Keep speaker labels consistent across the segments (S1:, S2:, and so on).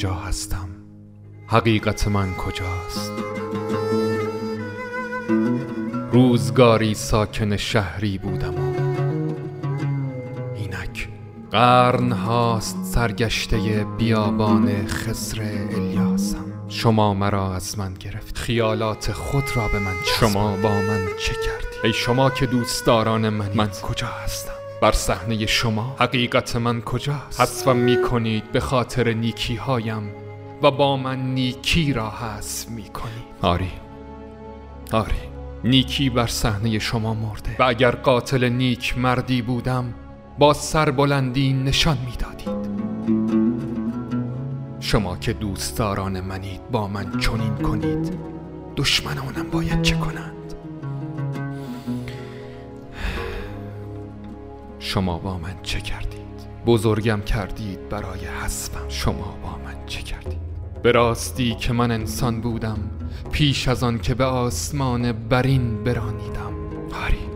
S1: کجا هستم؟ حقیقت من کجاست؟ روزگاری ساکن شهری بودم و اینک قرن هاست سرگشته بیابان خسر الیاسم. شما مرا از من گرفت. خیالات خود را به من شما با من چه کردی؟ ای شما که دوستداران من من کجا هستم بر صحنه شما. حقیقت من کجاست؟ حذفم می کنید به خاطر نیکی هایم و با من نیکی را حذف می کنید آری. آری. نیکی بر صحنه شما مرده. و اگر قاتل نیک مردی بودم با سربلندی نشان می‌دادید. شما که دوستداران منید با من چنین کنید. دشمنانم باید چه کنند؟ شما با من چه کردید؟ بزرگم کردید برای حسبم. شما با من چه کردید؟ به راستی که من انسان بودم پیش از آن که به آسمان برین برانیدم. آری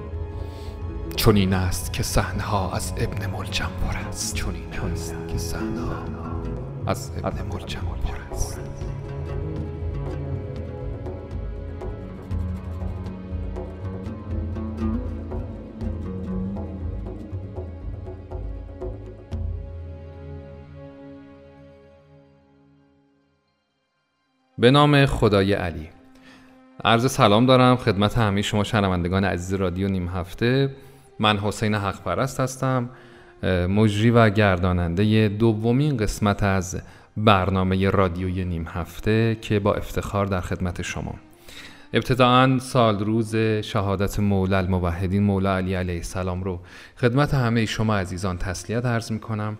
S1: چون این است که صحنه از ابن ملجم پر است. چون این است که صحنه از ابن ملجم پر است.
S2: به نام خدای علی. عرض سلام دارم خدمت همه شما شنوندگان عزیز رادیو نیم هفته. من حسین حق پرست هستم مجری و گرداننده دومین قسمت از برنامه رادیوی نیم هفته که با افتخار در خدمت شما. ابتداعا سال روز شهادت مولا الموحدین مولا علی علیه السلام رو خدمت همه شما عزیزان تسلیت عرض می کنم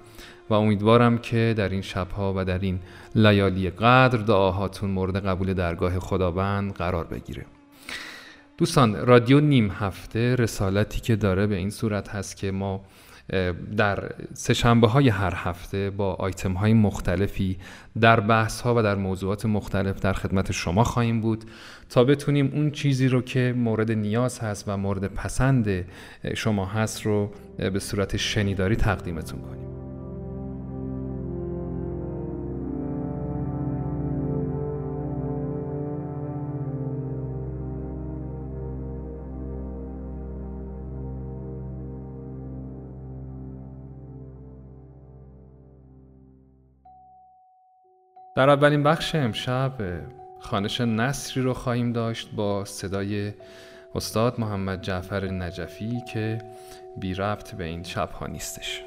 S2: و امیدوارم که در این شبها و در این لیالی قدر دعاهاتون مورد قبول درگاه خداوند قرار بگیره. دوستان رادیو نیم هفته رسالتی که داره به این صورت هست که ما در سهشنبه های هر هفته با آیتم های مختلفی در بحث ها و در موضوعات مختلف در خدمت شما خواهیم بود تا بتونیم اون چیزی رو که مورد نیاز هست و مورد پسند شما هست رو به صورت شنیداری تقدیمتون کنیم. در اولین بخش امشب خانش نصری رو خواهیم داشت با صدای استاد محمد جعفر نجفی که بی ربط به این شب ها نیستش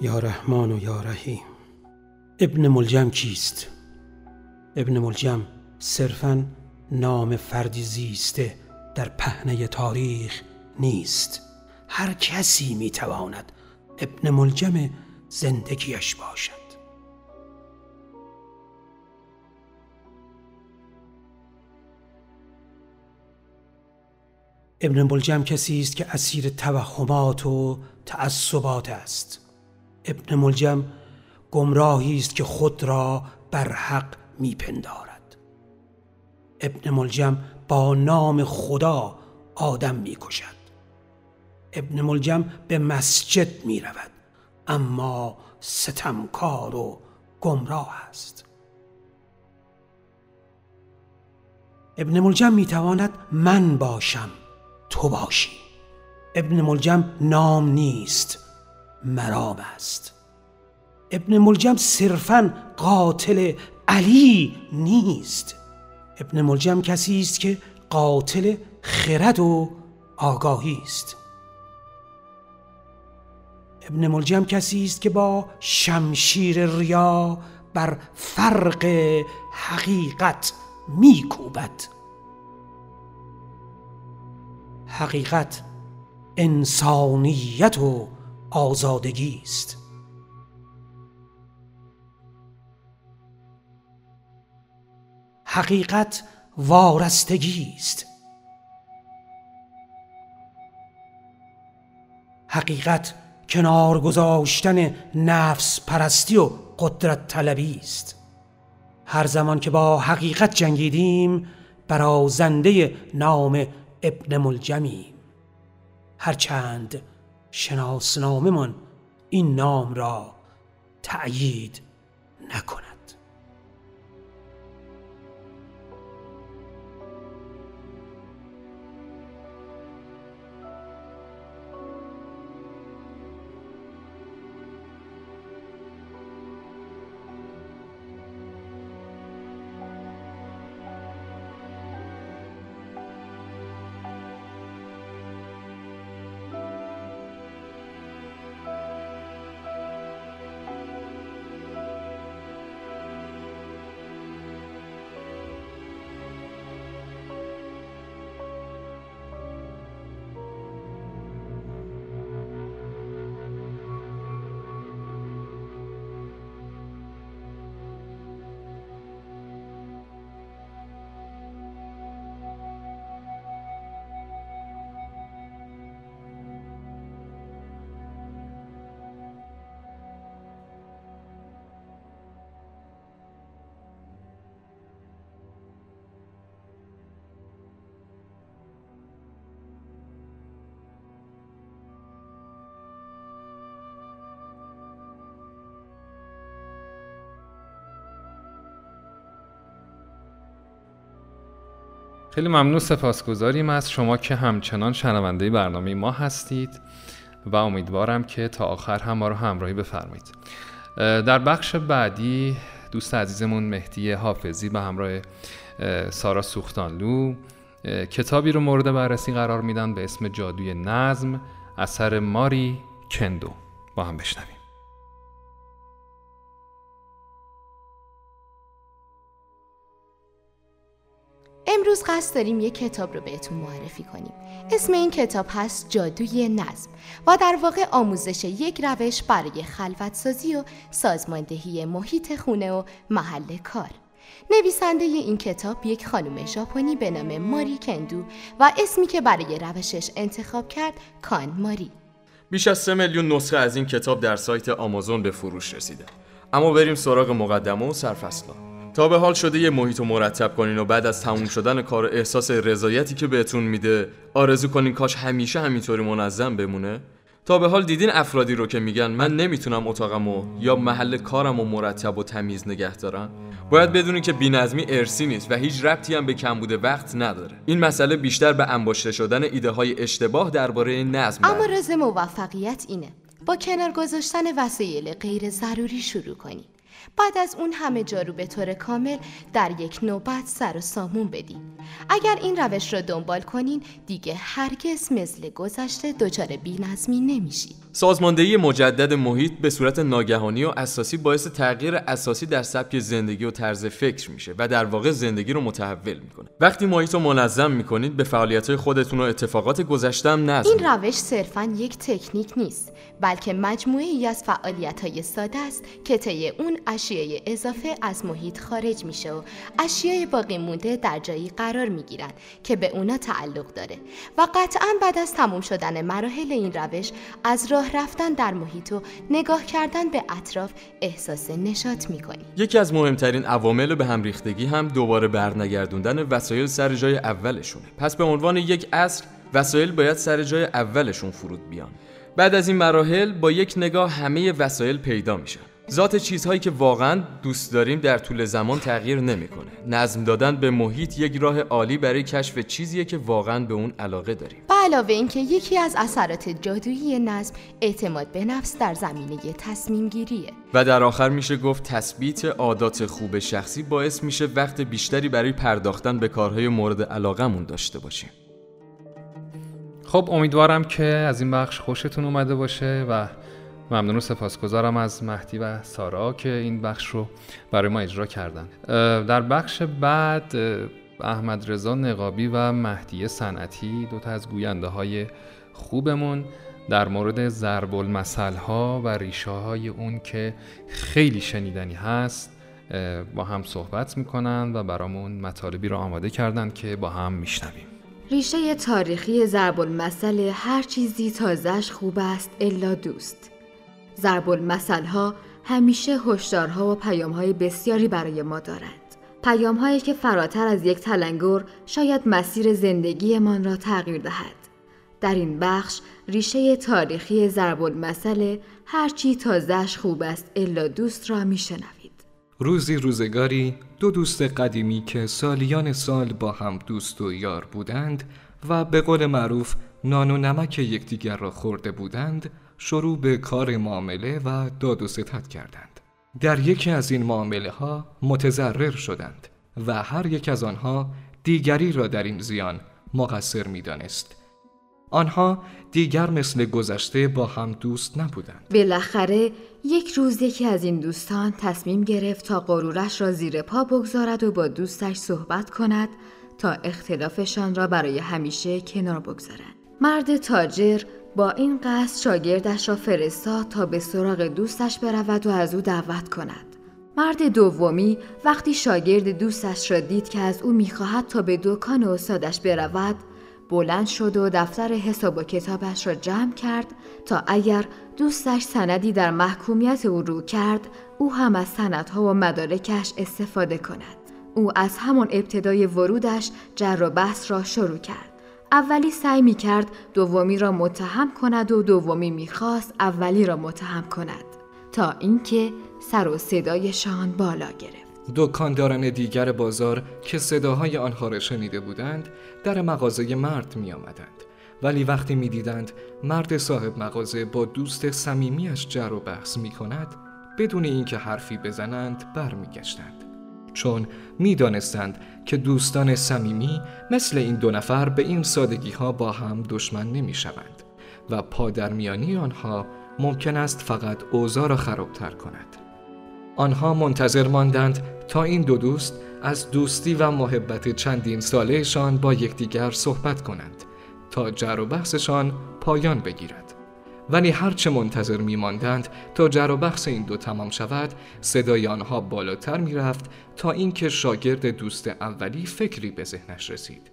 S3: یا رحمان و یا رحیم ابن ملجم کیست؟ ابن ملجم صرفا نام فردی زیسته در پهنه تاریخ نیست. هر کسی می‌تواند ابن ملجم زندگیش باشد. ابن ملجم کسی است که اسیر توهمات و تعصبات است. ابن ملجم گمراهی است که خود را بر حق میپندارد. ابن ملجم با نام خدا آدم می کشد ابن ملجم به مسجد می رود اما ستمکار و گمراه است. ابن ملجم می تواند من باشم تو باشی. ابن ملجم نام نیست مرام است. ابن ملجم صرفا قاتل علی نیست. ابن ملجم کسی است که قاتل خرد و آگاهی است. ابن ملجم کسی است که با شمشیر ریا بر فرق حقیقت میکوبد. حقیقت انسانیت و آزادگی است. حقیقت وارستگی است حقیقت کنار گذاشتن نفس پرستی و قدرت طلبی است هر زمان که با حقیقت جنگیدیم برازنده نام ابن ملجمی هرچند شناسناممان این نام را تأیید نکند
S2: خیلی ممنون سپاسگزاریم از شما که همچنان شنونده برنامه ما هستید و امیدوارم که تا آخر هم ما رو همراهی بفرمایید. در بخش بعدی دوست عزیزمون مهدی حافظی به همراه سارا سوختانلو کتابی رو مورد بررسی قرار میدن به اسم جادوی نظم اثر ماری کندو. با هم بشنویم.
S4: امروز قصد داریم یک کتاب رو بهتون معرفی کنیم. اسم این کتاب هست جادوی نظم و در واقع آموزش یک روش برای خلوتسازی و سازماندهی محیط خونه و محل کار. نویسنده این کتاب یک خانم ژاپنی به نام ماری کندو و اسمی که برای روشش انتخاب کرد کان ماری.
S5: بیش از سه میلیون نسخه از این کتاب در سایت آمازون به فروش رسیده. اما بریم سراغ مقدمه و سرفصلها تا به حال شده یه محیط مرتب کنین و بعد از تموم شدن کار احساس رضایتی که بهتون میده آرزو کنین کاش همیشه همینطوری منظم بمونه؟ تا به حال دیدین افرادی رو که میگن من نمی‌تونم اتاقمو یا محل کارمو مرتب و تمیز نگه دارم. باید بدونی که بینظمی ارسی نیست و هیچ ربطی هم به کمبود وقت نداره. این مسئله بیشتر به انباشته شدن ایده های اشتباه درباره نظم
S4: اما راز موفقیت اینه. با کنار گذاشتن وسایل غیر ضروری شروع کنی بعد از اون همه جارو به طور کامل در یک نوبت سر و سامون بدین. اگر این روش را دنبال کنین دیگه هرگز مثل گذشته دچار بینظمی نمیشید
S5: سازماندهی مجدد محیط به صورت ناگهانی و اساسی باعث تغییر اساسی در سبک زندگی و طرز فکر میشه و در واقع زندگی رو متحول می‌کنه. وقتی محیط رو منظم می‌کنید به فعالیت خودتون و اتفاقات گذشتم نظم
S4: این روش صرفا یک تکنیک نیست بلکه مجموعه ای از فعالیت های ساده است که طی اون اشیای اضافه از محیط خارج میشه و اشیای باقی مونده در جایی قرار می‌گیرند که به اونا تعلق داره. و قطعا بعد از تموم شدن مراحل این روش از راه رفتن در محیط و نگاه کردن به اطراف احساس نشاط می‌کنی
S5: یکی از مهمترین عوامل به هم ریختگی هم دوباره برنگردوندن وسایل سر جای اولشونه پس به عنوان یک اصل وسایل باید سر جای اولشون فرود بیان بعد از این مراحل با یک نگاه همه وسایل پیدا میشن ذات چیزهایی که واقعا دوست داریم در طول زمان تغییر نمی‌کنه. نظم دادن به محیط یک راه عالی برای کشف چیزیه که واقعا به اون علاقه داریم.
S4: علاوه اینکه یکی از اثرات جادویی نظم اعتماد به نفس در زمینه تصمیم گیریه.
S5: و در آخر میشه گفت تثبیت عادات خوب شخصی باعث میشه وقت بیشتری برای پرداختن به کارهای مورد علاقمون داشته باشیم.
S2: خب امیدوارم که از این بخش خوشتون اومده باشه و ممنون و سپاسگزارم از مهدی و سارا که این بخش رو برای ما اجرا کردن در بخش بعد احمد رضا نقابی و مهدی صنعتی دوتا از گوینده های خوبمون در مورد ضرب المثل ها و ریشه های اون که خیلی شنیدنی هست با هم صحبت می‌کنن و برامون مطالبی رو آماده کردن که با هم میشنویم.
S6: ریشه تاریخی ضرب المثل هر چیزی تازش خوب است الا دوست. ضرب المثل ها همیشه هشدارها و پیامهای بسیاری برای ما دارند پیام هایی که فراتر از یک تلنگر شاید مسیر زندگیمان را تغییر دهد. در این بخش ریشه تاریخی ضرب المثل هرچی تازهش خوب است الا دوست را میشنوید.
S7: روزی روزگاری دو دوست قدیمی که سالیان سال با هم دوست و یار بودند و به قول معروف نان و نمک یکدیگر را خورده بودند شروع به کار معامله و داد و ستد کردند در یکی از این معامله ها متضرر شدند و هر یک از آنها دیگری را در این زیان مقصر می دانست. آنها دیگر مثل گذشته با هم دوست نبودند.
S6: بالاخره یک روز یکی از این دوستان تصمیم گرفت تا غرورش را زیر پا بگذارد و با دوستش صحبت کند تا اختلافشان را برای همیشه کنار بگذارند. مرد تاجر با این قصد شاگردش را فرستاد تا به سراغ دوستش برود و از او دعوت کند. مرد دومی وقتی شاگرد دوستش را دید که از او می‌خواهد تا به دکان استادش برود بلند شد و دفتر حساب و کتابش را جمع کرد تا اگر دوستش سندی در محکومیت او رو کرد او هم از سندها و مدارکش استفاده کند او از همان ابتدای ورودش جر و بحث را شروع کرد اولی سعی می کرد دومی را متهم کند و دومی می‌خواست اولی را متهم کند تا اینکه سر و صدایشان بالا گرفت
S7: دکانداران دیگر بازار که صداهای آنها را شنیده بودند در مغازه مرد می آمدند. ولی وقتی می دیدند مرد صاحب مغازه با دوست صمیمیش جر و بحث می کند بدون اینکه حرفی بزنند برمیگشتند چون می‌دانستند که دوستان صمیمی مثل این دو نفر به این سادگی ها با هم دشمن نمی شوند و پادرمیانی آنها ممکن است فقط اوضاع را خرابتر کند. آنها منتظر ماندند تا این دو دوست از دوستی و محبت چندین سالهشان با یکدیگر صحبت کنند تا جر و بحثشان پایان بگیرد. ولی هرچه منتظر می ماندند تا جر و بحث این دو تمام شود صدای آنها بالاتر می رفت تا اینکه شاگرد دوست اولی فکری به ذهنش رسید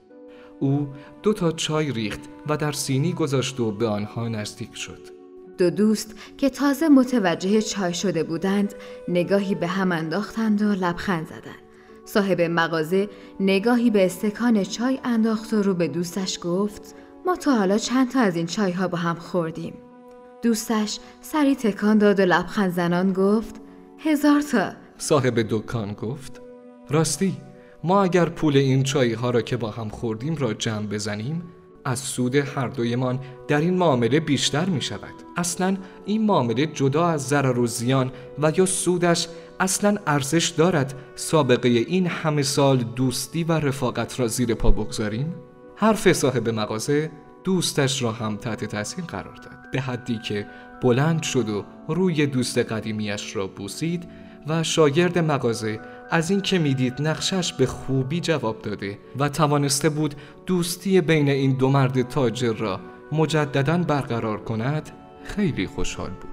S7: او دو تا چای ریخت و در سینی گذاشت و به آنها نزدیک شد
S6: دو دوست که تازه متوجه چای شده بودند نگاهی به هم انداختند و لبخند زدند. صاحب مغازه نگاهی به استکان چای انداخت و رو به دوستش گفت ما تا حالا چند تا از این چای ها با هم خوردیم. دوستش سری تکان داد و لبخند زنان گفت هزار تا.
S7: صاحب دکان گفت راستی ما اگر پول این چای ها را که با هم خوردیم را جمع بزنیم از سود هر دویمان در این معامله بیشتر می شود اصلا این معامله جدا از ضرر و زیان و یا سودش اصلا ارزش دارد سابقه این همه سال دوستی و رفاقت را زیر پا بگذاریم؟ حرف صاحب مغازه دوستش را هم تحت تاثیر قرار داد به حدی که بلند شد و روی دوست قدیمیش را بوسید و شاگرد مغازه از این که می‌دید نقشش به خوبی جواب داده و توانسته بود دوستی بین این دو مرد تاجر را مجددا برقرار کند خیلی خوشحال بود.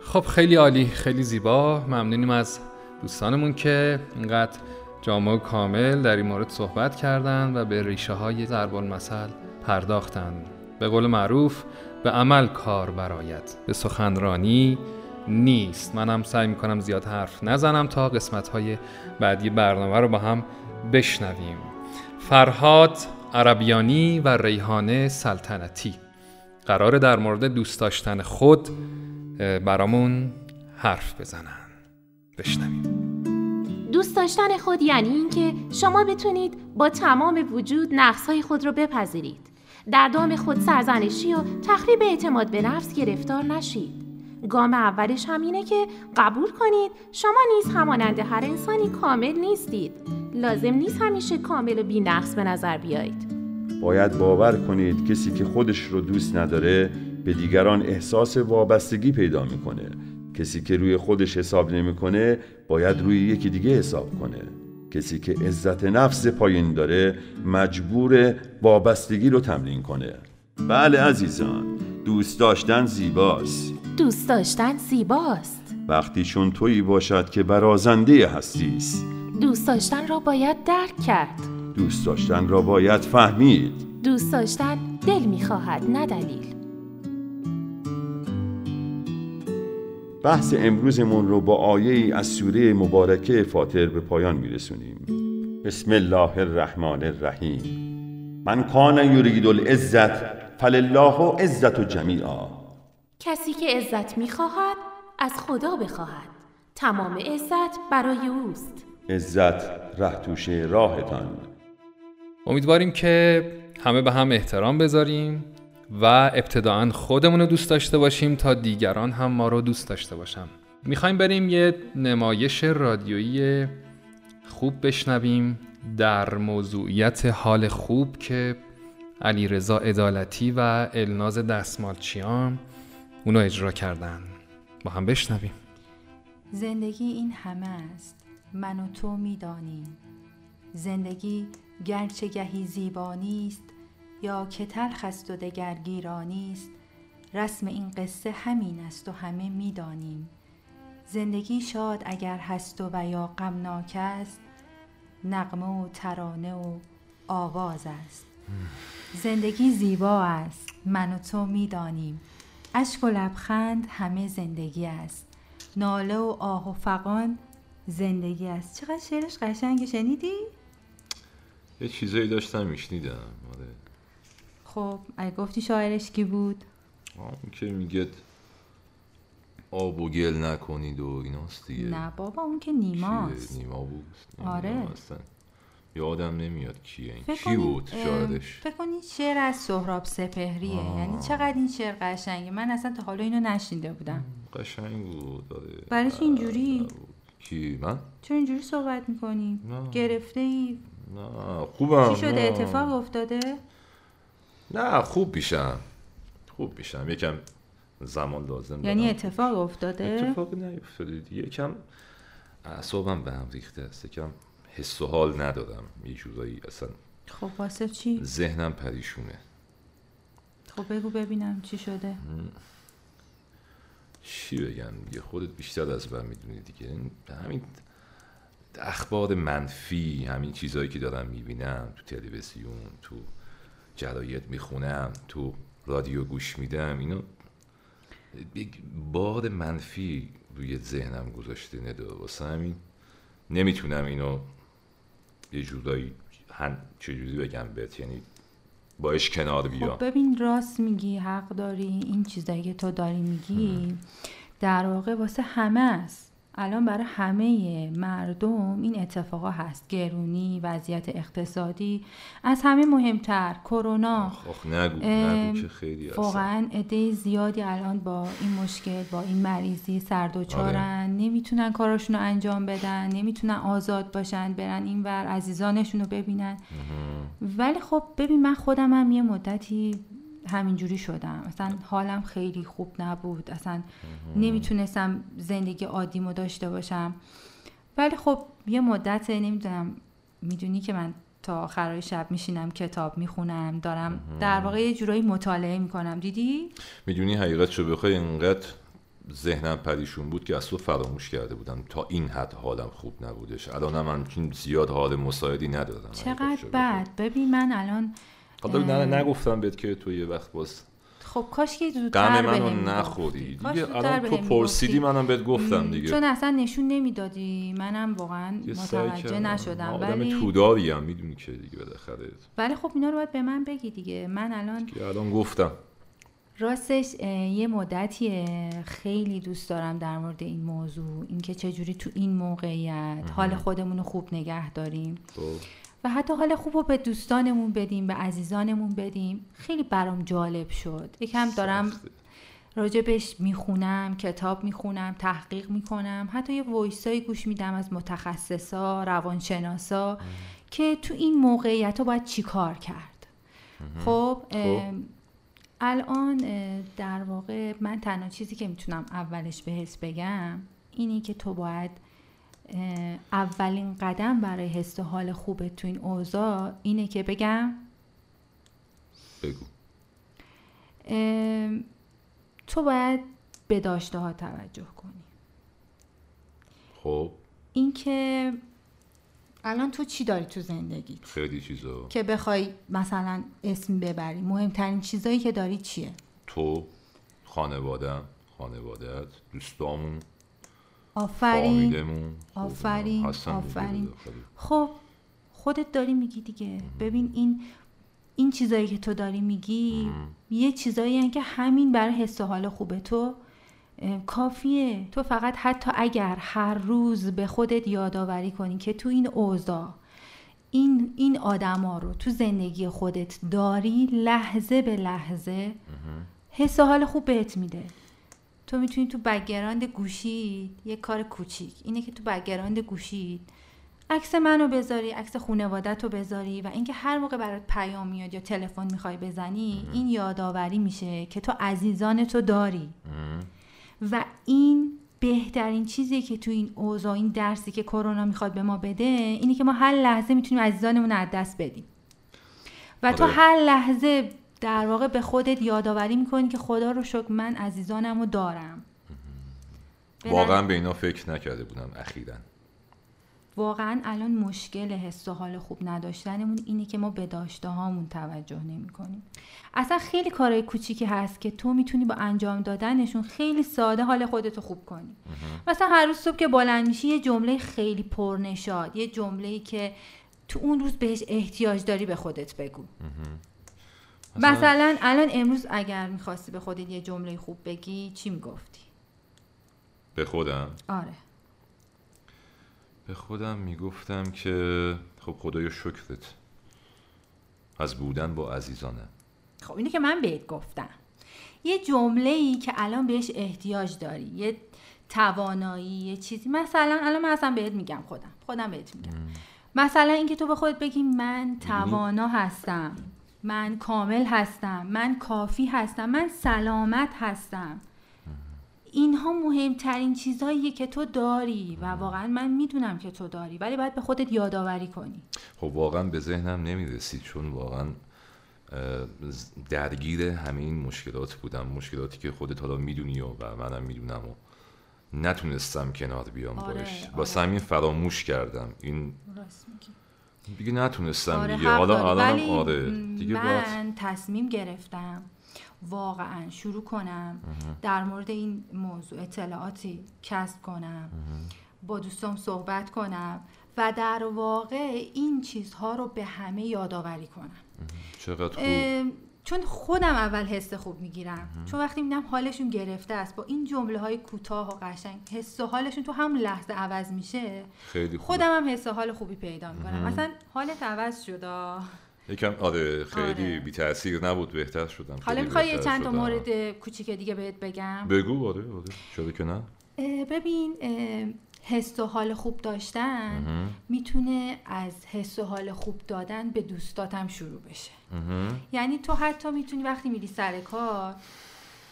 S2: خب خیلی عالی خیلی زیبا. ممنونیم از دوستانمون که اینقدر جامع و کامل در این مورد صحبت کردند و به ریشه های ضرب المثل پرداختند به قول معروف به عمل کار براید به سخنرانی نیست. منم سعی می‌کنم زیاد حرف نزنم تا قسمت های بعدی برنامه رو با هم بشنویم. فرهاد عربیانی و ریحانه سلطنتی. قرار در مورد دوست داشتن خود برامون حرف بزنن. بشنویم
S8: دوست داشتن خود یعنی اینکه شما بتونید با تمام وجود نقصهای خود رو بپذیرید در دام خود سرزنشی و تخریب اعتماد به نفس گرفتار نشید. گام اولش همینه که قبول کنید شما نیز همانند هر انسانی کامل نیستید. لازم نیست همیشه کامل و نقص به نظر بیایید.
S9: باید باور کنید کسی که خودش رو دوست نداره به دیگران احساس وابستگی پیدا می‌کنه. کسی که روی خودش حساب نمی‌کنه باید روی یکی دیگه حساب کنه. کسی که عزت نفس پایین داره مجبور وابستگی رو تمرین کنه. بله عزیزان دوست داشتن زیباست.
S8: دوست داشتن زیباست.
S9: وقتی چون تویی باشد که برازنده هستیست.
S8: دوست داشتن را باید درک کرد.
S9: دوست داشتن را باید فهمید.
S8: دوست داشتن دل می‌خواهد نه دلیل.
S9: بحث امروزمون رو با آیه ای از سوره مبارکه فاطر به پایان میرسونیم. بسم الله الرحمن الرحیم. من کان یرید العزت فلله عزت جمیعا.
S8: کسی که عزت می‌خواهد از خدا بخواهد. تمام عزت برای اوست.
S9: عزت ره توشه راهتان.
S2: امیدواریم که همه به هم احترام بذاریم. و ابتداعا خودمون رو دوست داشته باشیم تا دیگران هم ما رو دوست داشته باشن. می‌خوایم بریم یه نمایش رادیویی خوب بشنویم در موضوعیت حال خوب که علی رضا عدالتی و الناز دستمالچیان اونو اجرا کردن. با هم بشنویم.
S10: زندگی این همه است. من و تو می‌دانیم. زندگی گرچه گهی زیبا نیست یا که تلخ است و دگر گیرانی است رسم این قصه همین است و همه می‌دانیم. زندگی شاد اگر هست و, یا غمناک است نغمه و ترانه و آواز است. زندگی زیبا است من و تو می‌دانیم. اشک و لبخند همه زندگی است. ناله و آه و فقان زندگی است. چقدر شعرش قشنگ شنیدی؟
S9: یه چیزایی داشتم میشنیدم.
S10: خب اگه گفتی شاعرش کی بود؟
S9: اون که میگه آب و گل نکنید و ایناست دیگه.
S10: نه بابا اون که نیماست
S9: نیما بود؟
S10: آره.
S9: یادم نمیاد کیه این. کی بود شاعرش؟
S10: فکر کنید شعر از سهراب سپهریه. آه. یعنی چقدر این شعر قشنگه. من اصلا تا حالا اینو نشنیده بودم.
S9: قشنگ بود آره.
S10: برای اینجوری؟
S9: کی؟ من؟
S10: چرا اینجوری صحبت می‌کنی؟ گرفته ای
S9: نه خوبم
S10: چی شده؟
S9: نه.
S10: اتفاق افتاده؟
S9: نه خوب میشم خوب میشم یکم زمان لازم
S10: یعنی اتفاق افتاده؟
S9: اتفاق نیفتاده دیگه. یکم اعصابم به هم ریخته است. یکم حس و حال ندارم. یه جورایی اصلا
S10: خب واسه چی؟
S9: ذهنم پریشونه.
S10: خب بگو ببینم چی شده.
S9: چی بگم دیگه؟ خودت بیشتر از من می‌دونی دیگه. همین اخبار منفی همین چیزهایی که دارم می‌بینم تو تلویزیون تو جراید می‌خونم تو رادیو گوش میدم اینو باد منفی روی ذهنم گذاشته نداره واسه همین نمی‌تونم اینو یه جورایی هن چجوری بگم بهت؟ یعنی باش کنار بیا
S10: خب ببین راست میگی حق داری این چیزایی که تو داری میگی در واقع واسه همه است. الان برای همه مردم این اتفاقا هست. گرونی وضعیت اقتصادی از همه مهمتر. کرونا.
S9: نگو نگو که خیلی
S10: واقعا عده زیادی الان با این مشکل با این مریضی سردوچارن آره. نمی‌تونن کاراشون رو انجام بدن نمی‌تونن آزاد باشن برن این ور عزیزانشون رو ببینن ولی خب ببین من خودم هم یه مدتی همینجوری شدم. اصلا حالم خیلی خوب نبود. اصلا نمی‌تونستم زندگی عادیمو داشته باشم. ولی خب یه مدت نمی‌دونم می‌دونی که من تا آخرای شب میشینم کتاب می‌خونم دارم در واقع یه جورایی مطالعه می‌کنم. دیدی؟
S9: می‌دونی حقیقت شو بخوای؟ اینقدر ذهنم پریشون بود که از تو فراموش کرده بودم تا این حد حالم خوب نبودش. الان من زیاد حال مساعدی ندارم.
S10: چقدر بد. ببین من الان
S9: حالا نه نگفتم بهت که تو یه وقت باز
S10: خب کاش که زودتر
S9: منو نخوری. دیگه الان تو پرسیدی منم بهت گفتم دیگه.
S10: چون اصلا نشون نمی‌دادی. منم واقعا متوجه نشدم.
S9: ولی توداری هم می‌دونی که دیگه بالاخره.
S10: ولی خب اینا رو باید به من بگی دیگه. من الان
S9: که الان گفتم.
S10: راستش یه مدتی خیلی دوست دارم در مورد این موضوع. اینکه چجوری تو این موقعیت حال خودمون رو خوب نگه داریم. و حتی حال خوب رو به دوستانمون بدیم به عزیزانمون بدیم. خیلی برام جالب شد. یکم دارم راجبش می‌خونم کتاب می‌خونم تحقیق می‌کنم. حتی یه وایسایی گوش میدم از متخصصا روانشناسا که تو این موقعیت ها باید چی کار کرد. خب الان در واقع من تنها چیزی که می‌تونم اولش بهت بگم اینی که تو باید اولین قدم برای حس حال خوبت تو این اوضاع اینه که بگم.
S9: بگو.
S10: تو باید به داشته ها توجه کنی.
S9: خب.
S10: اینکه الان تو چی داری تو زندگی؟
S9: خیلی چیزا.
S10: که بخوای مثلا اسم ببری. مهمترین چیزایی که داری چیه؟
S9: تو خانوادم خانوادت دوستامون
S10: آفرین. آفرین آفرین. خب خودت داری میگی دیگه. ببین این این چیزایی که تو داری میگی یه چیزایی که همین برای حس و حال خوبه. تو کافیه. تو فقط حتی اگر هر روز به خودت یادآوری کنی که تو این اوضاع این این آدما رو تو زندگی خودت داری لحظه به لحظه حس و حال خوب بهت میده. تو می‌تونی تو بگراند گوشی یه کار کوچیک اینه که تو بگراند گوشی عکس منو بذاری عکس خانوادت رو بذاری و اینکه هر موقع برات پیام میاد یا تلفن می‌خوای بزنی این یادآوری میشه که تو عزیزان تو داری. و این بهترین چیزی که تو این اوضاع این درسی که کرونا می‌خواد به ما بده اینه که ما هر لحظه می‌تونیم عزیزانمون از دست بدیم. و تو آره. هر لحظه در واقع به خودت یادآوری می‌کنی که خدا رو شکر من عزیزانم رو دارم.
S9: واقعا به اینا فکر نکرده بودم اخیرا.
S10: واقعا الان مشکل حس و حال خوب نداشتنمون اینه که ما به داشته هامون توجه نمی کنیم اصلا خیلی کارهای کوچیکی هست که تو می‌تونی با انجام دادنشون خیلی ساده حال خودتو خوب کنی. مثلا هر روز صبح که بلند میشی یه جمله خیلی پرنشاد یه جمله که تو اون روز بهش احتیاج داری به خودت بگو. مثلا الان امروز اگر می‌خواستی به خودت یه جمله خوب بگی چی می‌گفتی؟
S9: به خودم؟
S10: آره.
S9: به خودم می‌گفتم که خب خدایا شکرت. از بودن با عزیزانه
S10: خب اینه که من بهت گفتم. یه جمله ای که الان بهش احتیاج داری یه توانایی یه چیزی. مثلا الان من اصلا بهت میگم خودم. خودم بهت میگم. مثلا اینکه تو به خودت بگی من توانا هستم. من کامل هستم من کافی هستم من سلامت هستم. اینها مهمترین چیزهاییه که تو داری و واقعا من می‌دونم که تو داری ولی باید به خودت یادآوری کنی.
S9: خب واقعا به ذهنم نمی‌رسید چون واقعا درگیر همین مشکلات بودم. مشکلاتی که خودت حالا می‌دونی و, منم می‌دونم و نتونستم کنار بیام آره، باش. با آره. فراموش کردم. این دیگه نتونستم آره دیگه. حالا
S10: آره. دیگه من تصمیم گرفتم واقعا شروع کنم در مورد این موضوع اطلاعاتی کسب کنم با دوستام صحبت کنم و در واقع این چیزها رو به همه یادآوری کنم.
S9: چقدر خوب.
S10: چون خودم اول حس خوب می‌گیرم. چون وقتی می‌بینم حالشون گرفته است با این جمله های کوتاه و قشنگ حس و حالشون تو همون لحظه عوض میشه
S9: خیلی
S10: خودم هم حس و حال خوبی پیدا می‌کنم. مثلا حالت عوض شده
S9: یکم آره خیلی آره. بی تاثیر نبود بهتر شدم.
S10: حالا می‌خوای یه چند تا مورد کوچیک دیگه بهت بگم؟
S9: بگو آره آره. چرا که نه؟
S10: ببین حس و حال خوب داشتن می‌تونه از حس و حال خوب دادن به دوستاتم شروع بشه. یعنی تو حتی می‌تونی وقتی میری سر کار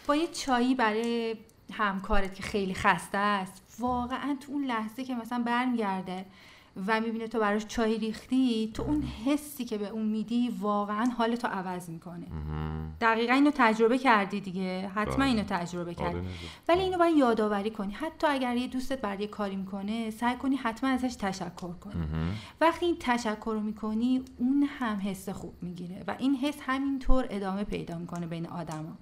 S10: با یه چایی برای همکارت که خیلی خسته است واقعا تو اون لحظه که مثلا برمیگرده و می‌بینه تو براش چای ریختی تو اون حسی که به اون میدی واقعا حال تو عوض می‌کنه. دقیقا اینو تجربه کردی دیگه. حتما بله. اینو تجربه کردی. آره، ولی اینو باید یادآوری کنی. حتی اگر یه دوستت برای کاری می‌کنه سعی کنی حتما ازش تشکر کنی. وقتی این تشکر رو می‌کنی اون هم حس خوب می‌گیره و این حس همینطور ادامه پیدا می‌کنه بین آدما.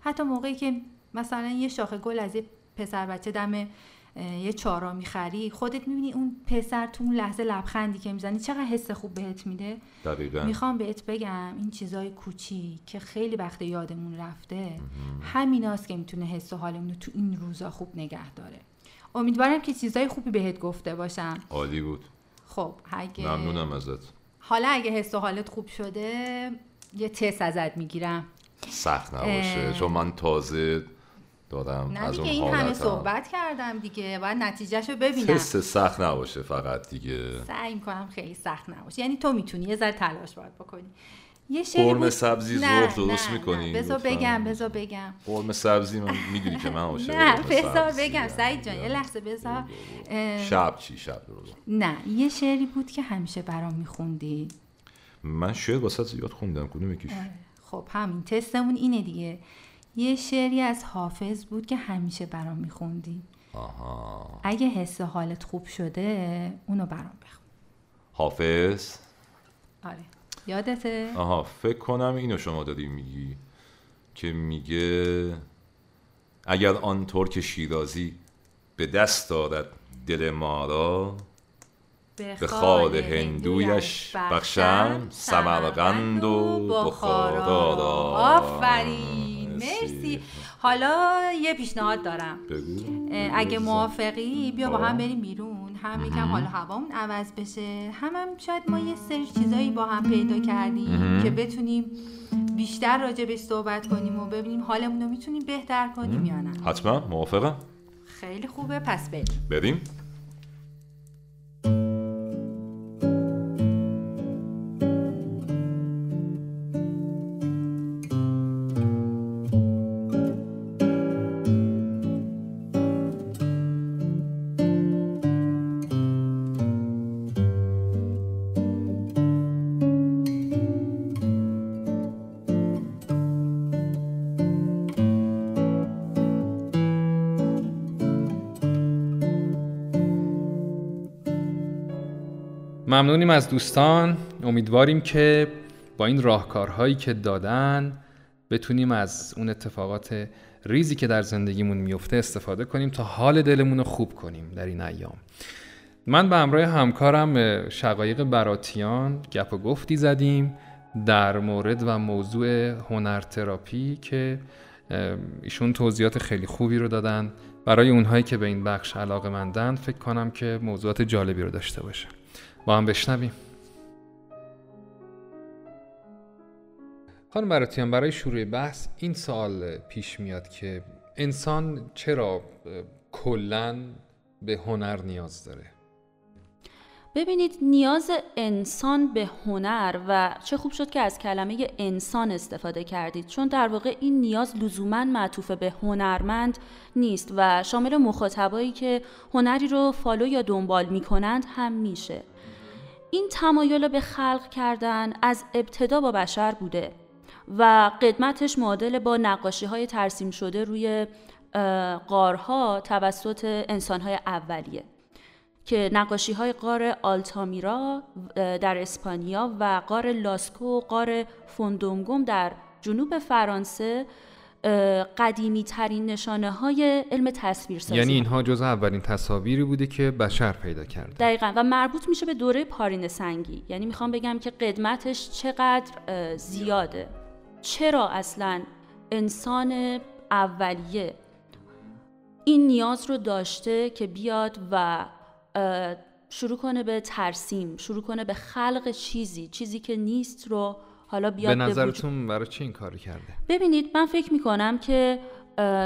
S10: حتی موقعی که مثلا یه شاخه گل از یه پسر بچه دم یه چارا می‌خری خودت می‌بینی اون پسر تو اون لحظه لبخندی که می‌زنی چقدر حس خوب بهت میده؟
S9: دقیقا.
S10: می‌خوام بهت بگم این چیزای کوچی که خیلی وقت یادمون رفته همیناست که می‌تونه حس و حالمون رو تو این روزا خوب نگه داره. امیدوارم که چیزای خوبی بهت گفته باشم.
S9: عالی بود.
S10: خب اگه
S9: ممنونم ازت.
S10: حالا اگه حس و حالت خوب شده یه تست ازت می‌گیرم.
S9: سخت نباشه چون من تازه دادم
S10: نه
S9: از
S10: دیگه این همه صحبت کردم دیگه. باید نتیجهشو ببینم.
S9: تست سخت نباشه فقط دیگه.
S10: سعی کنم خیلی سخت نباشه. یعنی تو می‌تونی یه ذره تلاش باید بکنی. یه شعری
S9: سبزی ظهر درست می‌کنی
S10: بذار بگم بذار بگم.
S9: قرمه سبزی من می‌دونی که من عاشق
S10: نه بذار بگم. سعید جان یه لحظه بذار.
S9: شب چی؟ شب درست
S10: نه یه شعری بود که همیشه برام میخوندی.
S9: من شعر واسه زیاد خوندم. کدوم یکیش.
S10: خب همین. تستمون اینه دیگه. یه شعری از حافظ بود که همیشه برام میخوندی.
S9: آها.
S10: اگه حس حالت خوب شده اونو برام بخون.
S9: حافظ؟
S10: آره. یادته؟
S9: آها فکر کنم اینو شما داری میگی که میگه
S11: اگر آن ترک شیرازی به دست دارد دل ما را به خال هندویش بخشم سمرقند و بخارا. را
S10: آفرین. مرسی. حالا یه پیشنهاد دارم. اگه موافقی بیا با هم بریم بیرون. هم یکم حالا هوامون عوض بشه. هم, هم شاید ما یه سری چیزایی با هم پیدا کردیم که بتونیم بیشتر راجع صحبت کنیم و ببینیم حالمون رو می‌تونیم بهتر کنیم یا نه.
S11: حتما. موافقم.
S10: خیلی خوبه. پس بریم.
S11: بریم.
S2: ممنونیم از دوستان. امیدواریم که با این راهکارهایی که دادن بتونیم از اون اتفاقات ریزی که در زندگیمون میفته استفاده کنیم تا حال دلمون رو خوب کنیم در این ایام. من به همراه همکارم شقایق براتیان گپ و گفتی زدیم در مورد و موضوع هنر تراپی که ایشون توضیحات خیلی خوبی رو دادن. برای اونهایی که به این بخش علاقه مندن فکر کنم که موضوعات جالبی رو داشته باشه. با هم بشنویم. خانم براتیان برای شروع بحث این سوال پیش میاد که انسان چرا کلا به هنر نیاز داره؟
S12: ببینید نیاز انسان به هنر و چه خوب شد که از کلمه انسان استفاده کردید. چون در واقع این نیاز لزوما معطوف به هنرمند نیست و شامل مخاطبایی که هنری رو فالو یا دنبال می‌کنند هم میشه. این تمایل به خلق کردن از ابتدا با بشر بوده و قدمتش معادل با نقاشی های ترسیم شده روی قارها توسط انسان های اولیه که نقاشی های قار آلتامیرا در اسپانیا و قار لاسکو و قار فوندومگوم در جنوب فرانسه قدیمی ترین نشانه های علم تصویر سازی
S2: یعنی اینها جز اولین تصاویری بوده که بشر پیدا کرده.
S12: دقیقا. و مربوط میشه به دوره پارین سنگی. یعنی می‌خوام بگم که قدمتش چقدر زیاده. چرا اصلا انسان اولیه این نیاز رو داشته که بیاد و شروع کنه به ترسیم شروع کنه به خلق چیزی چیزی که نیست رو حالا بیاد
S2: به نظرتون برای چی این کاری کرده؟
S12: ببینید من فکر می‌کنم که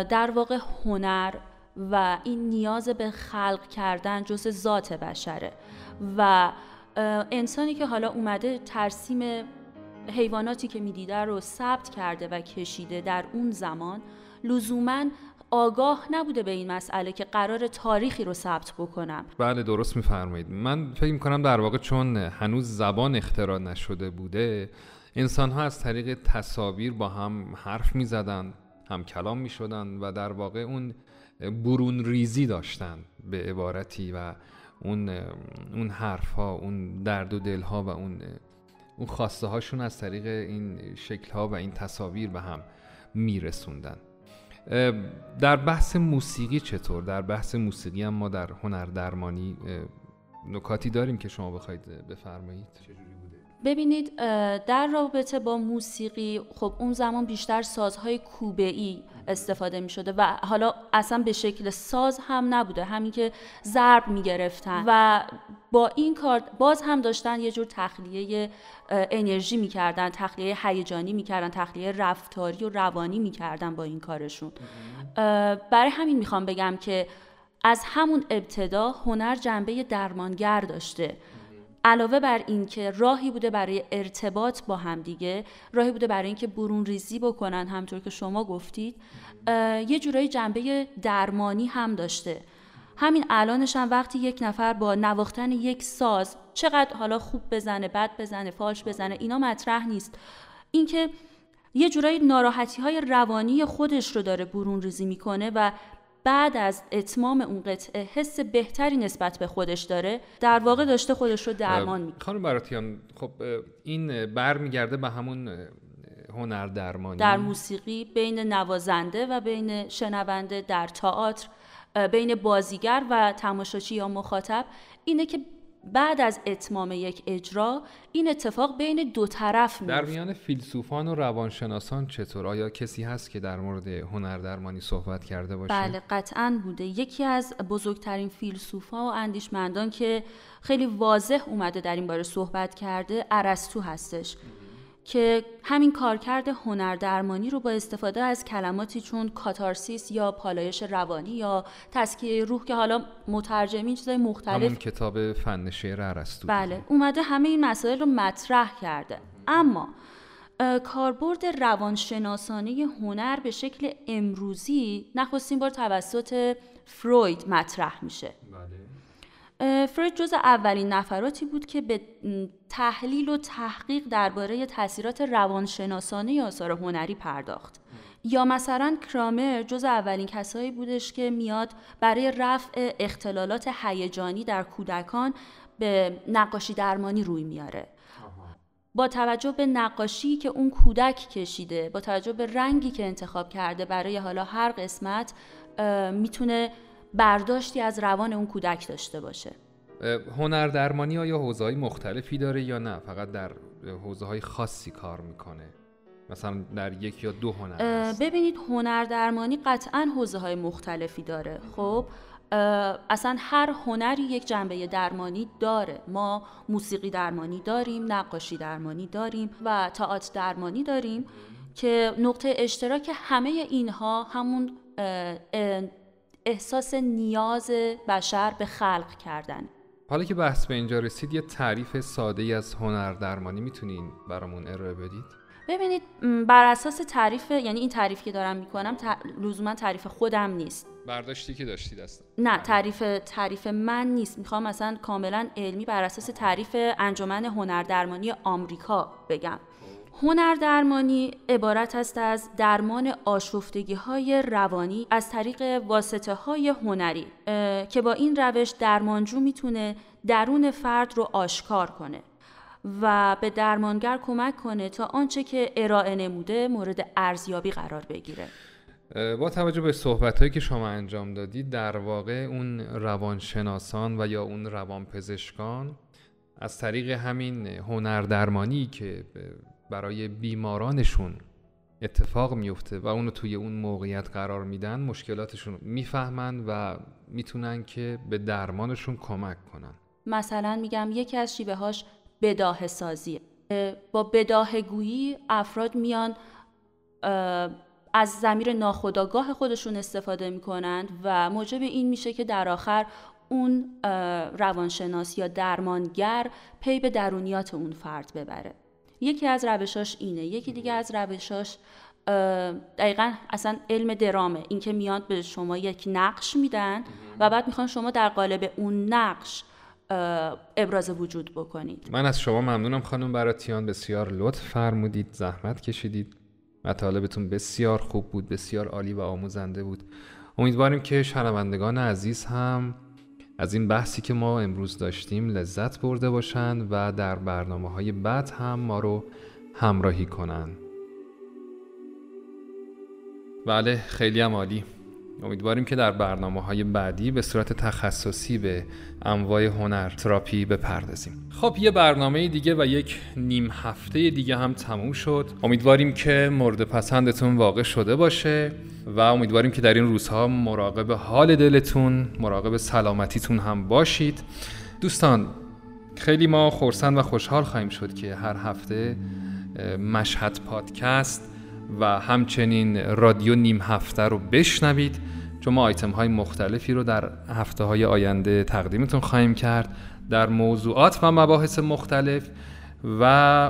S12: در واقع هنر و این نیاز به خلق کردن جز ذات بشره و انسانی که حالا اومده ترسیم حیواناتی که می‌دیده رو ثبت کرده و کشیده در اون زمان لزوما آگاه نبوده به این مسئله که قرار تاریخی رو ثبت بکنم.
S2: بله درست میفرمایید. من فکر می‌کنم در واقع چون هنوز زبان اختراع نشده بوده انسان ها از طریق تصاویر با هم حرف می زدن هم کلام می شدن و در واقع اون برون ریزی داشتن به عبارتی و اون اون حرف ها اون درد و دل ها و اون اون خواسته هاشون از طریق این شکل ها و این تصاویر به هم میرسوندن در بحث موسیقی چطور؟ در بحث موسیقی هم ما در هنر درمانی نکاتی داریم که شما بخواید بفرمایید.
S12: ببینید در رابطه با موسیقی خب اون زمان بیشتر سازهای کوبه ای استفاده می شده و حالا اصلا به شکل ساز هم نبوده همین که ضرب می گرفتن و با این کار باز هم داشتن یه جور تخلیه انرژی می‌کردن تخلیه هیجانی می‌کردن تخلیه رفتاری و روانی می‌کردن با این کارشون. برای همین می‌خوام بگم که از همون ابتدا هنر جنبه درمانگر داشته. علاوه بر اینکه راهی بوده برای ارتباط با همدیگه راهی بوده برای اینکه برون ریزی بکنن همطور که شما گفتید یه جورایی جنبه درمانی هم داشته. همین الانش هم وقتی یک نفر با نواختن یک ساز چقدر حالا خوب بزنه بد بزنه فالش بزنه اینا مطرح نیست. اینکه یه جورایی ناراحتی های روانی خودش رو داره برون ریزی می‌کنه و بعد از اتمام اون قطعه حس بهتری نسبت به خودش داره در واقع داشته خودش رو درمان می‌کنه.
S2: خانم براتیان خب این برمیگرده به همون هنر درمانی.
S12: در موسیقی بین نوازنده و بین شنونده در تئاتر بین بازیگر و تماشاچی یا مخاطب اینه که بعد از اتمام یک اجرا این اتفاق بین دو طرف
S2: میفته در میان فیلسوفان و روانشناسان چطور؟ آیا کسی هست که در مورد هنر درمانی صحبت کرده باشه؟
S12: بله قطعا بوده. یکی از بزرگترین فیلسوفا و اندیشمندان که خیلی واضح اومده در این باره صحبت کرده ارسطو هستش. که همین کارکرد هنر درمانی رو با استفاده از کلماتی چون کاتارسیس یا پالایش روانی یا تسکیه روح که حالا مترجمین چیزای مختلف
S2: همون کتاب فن شعر ارسطو.
S12: بله اومده همه این مسائل رو مطرح کرده. اما کاربرد روانشناسانه هنر به شکل امروزی نخستین بار توسط فروید مطرح میشه. بله. فروید جز اولین نفراتی بود که به تحلیل و تحقیق درباره تاثیرات روانشناسانه آثار هنری پرداخت. یا مثلا کرامر جز اولین کسایی بودش که میاد برای رفع اختلالات هیجانی در کودکان به نقاشی درمانی روی میاره. با توجه به نقاشی که اون کودک کشیده با توجه به رنگی که انتخاب کرده برای حالا هر قسمت می‌تونه برداشتی از روان اون کودک داشته باشه.
S2: هنر درمانی آیا حوزه های مختلفی داره یا نه؟ فقط در حوزه های خاصی کار می‌کنه. مثلا در یک یا دو هنر
S12: ببینید هنر درمانی قطعا حوزه های مختلفی داره. خب اصلا هر هنری یک جنبه درمانی داره. ما موسیقی درمانی داریم نقاشی درمانی داریم و تئاتر درمانی داریم که نقطه اشتراک همه اینها همون احساس نیاز بشر به خلق کردن.
S2: حالا که بحث به اینجا رسید یه تعریف ساده ای از هنر درمانی می‌تونین برامون ارائه بدید؟
S12: ببینید بر اساس تعریف یعنی این تعریف که دارم می‌کنم لزوما تعریف خودم نیست.
S2: برداشتی که داشتید است
S12: نه تعریف تعریف من نیست. می‌خوام مثلا کاملا علمی بر اساس تعریف انجمن هنر درمانی آمریکا بگم. هنر درمانی عبارت است از درمان آشفتگی های روانی از طریق واسطه های هنری که با این روش درمانجو می‌تونه درون فرد رو آشکار کنه و به درمانگر کمک کنه تا آنچه که ارائه نموده مورد ارزیابی قرار بگیره.
S2: با توجه به صحبت که شما انجام دادید در واقع اون روانشناسان و یا اون روانپزشکان از طریق همین هنر درمانی که برای بیمارانشون اتفاق میفته و اونو توی اون موقعیت قرار میدن مشکلاتشون می‌فهمن و می‌تونن که به درمانشون کمک کنن.
S12: مثلا میگم یکی از شیوه هاش بداه سازی. با بداه گویی افراد میان از زمیر ناخودآگاه خودشون استفاده می‌کنند و موجب این میشه که در آخر اون روانشناس یا درمانگر پی به درونیات اون فرد ببره. یکی از روشاش اینه یکی دیگه از روشاش دقیقا اصلا علم درامه. اینکه میاد به شما یک نقش میدن و بعد می‌خوان شما در قالب اون نقش ابراز وجود بکنید.
S2: من از شما ممنونم خانم براتیان. بسیار لطف فرمودید زحمت کشیدید. مطالبتون بسیار خوب بود بسیار عالی و آموزنده بود. امیدواریم که شنوندگان عزیز هم از این بحثی که ما امروز داشتیم لذت برده باشند و در برنامه های بعد هم ما رو همراهی کنن بله خیلی هم عالی. امیدواریم که در برنامه های بعدی به صورت تخصصی به انواع هنر تراپی بپردازیم. خب یه برنامه دیگه و یک نیم هفته دیگه هم تموم شد. امیدواریم که مورد پسندتون واقع شده باشه و امیدواریم که در این روزها مراقب حال دلتون مراقب سلامتیتون هم باشید. دوستان خیلی ما خورسند و خوشحال خواهیم شد که هر هفته مشهد پادکست و همچنین رادیو نیم هفته رو بشنوید. چون ما آیتم های مختلفی رو در هفته های آینده تقدیمتون خواهیم کرد در موضوعات و مباحث مختلف و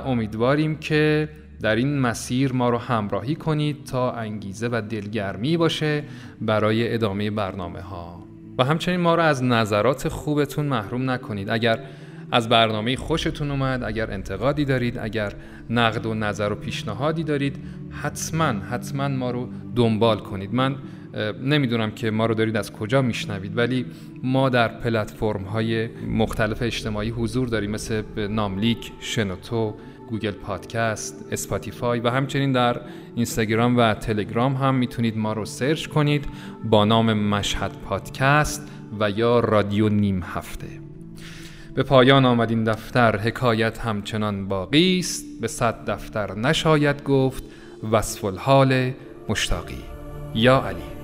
S2: امیدواریم که در این مسیر ما رو همراهی کنید تا انگیزه و دلگرمی باشه برای ادامه برنامه ها و همچنین ما رو از نظرات خوبتون محروم نکنید. اگر از برنامه خوشتون اومد. اگر انتقادی دارید اگر نقد و نظر و پیشنهادی دارید حتما حتما ما رو دنبال کنید. من نمی‌دونم که ما رو دارید از کجا میشنوید ولی ما در پلتفرم های مختلف اجتماعی حضور داریم مثل ناملیک، شنوتو، Google Podcast، Spotify و همچنین در اینستاگرام و تلگرام هم می‌تونید ما رو search کنید با نام مشهد پادکست و یا رادیو نیم هفته. به پایان آمد این دفتر حکایت همچنان باقی است. به صد دفتر نشاید گفت وصف الحال مشتاقی. یا علی.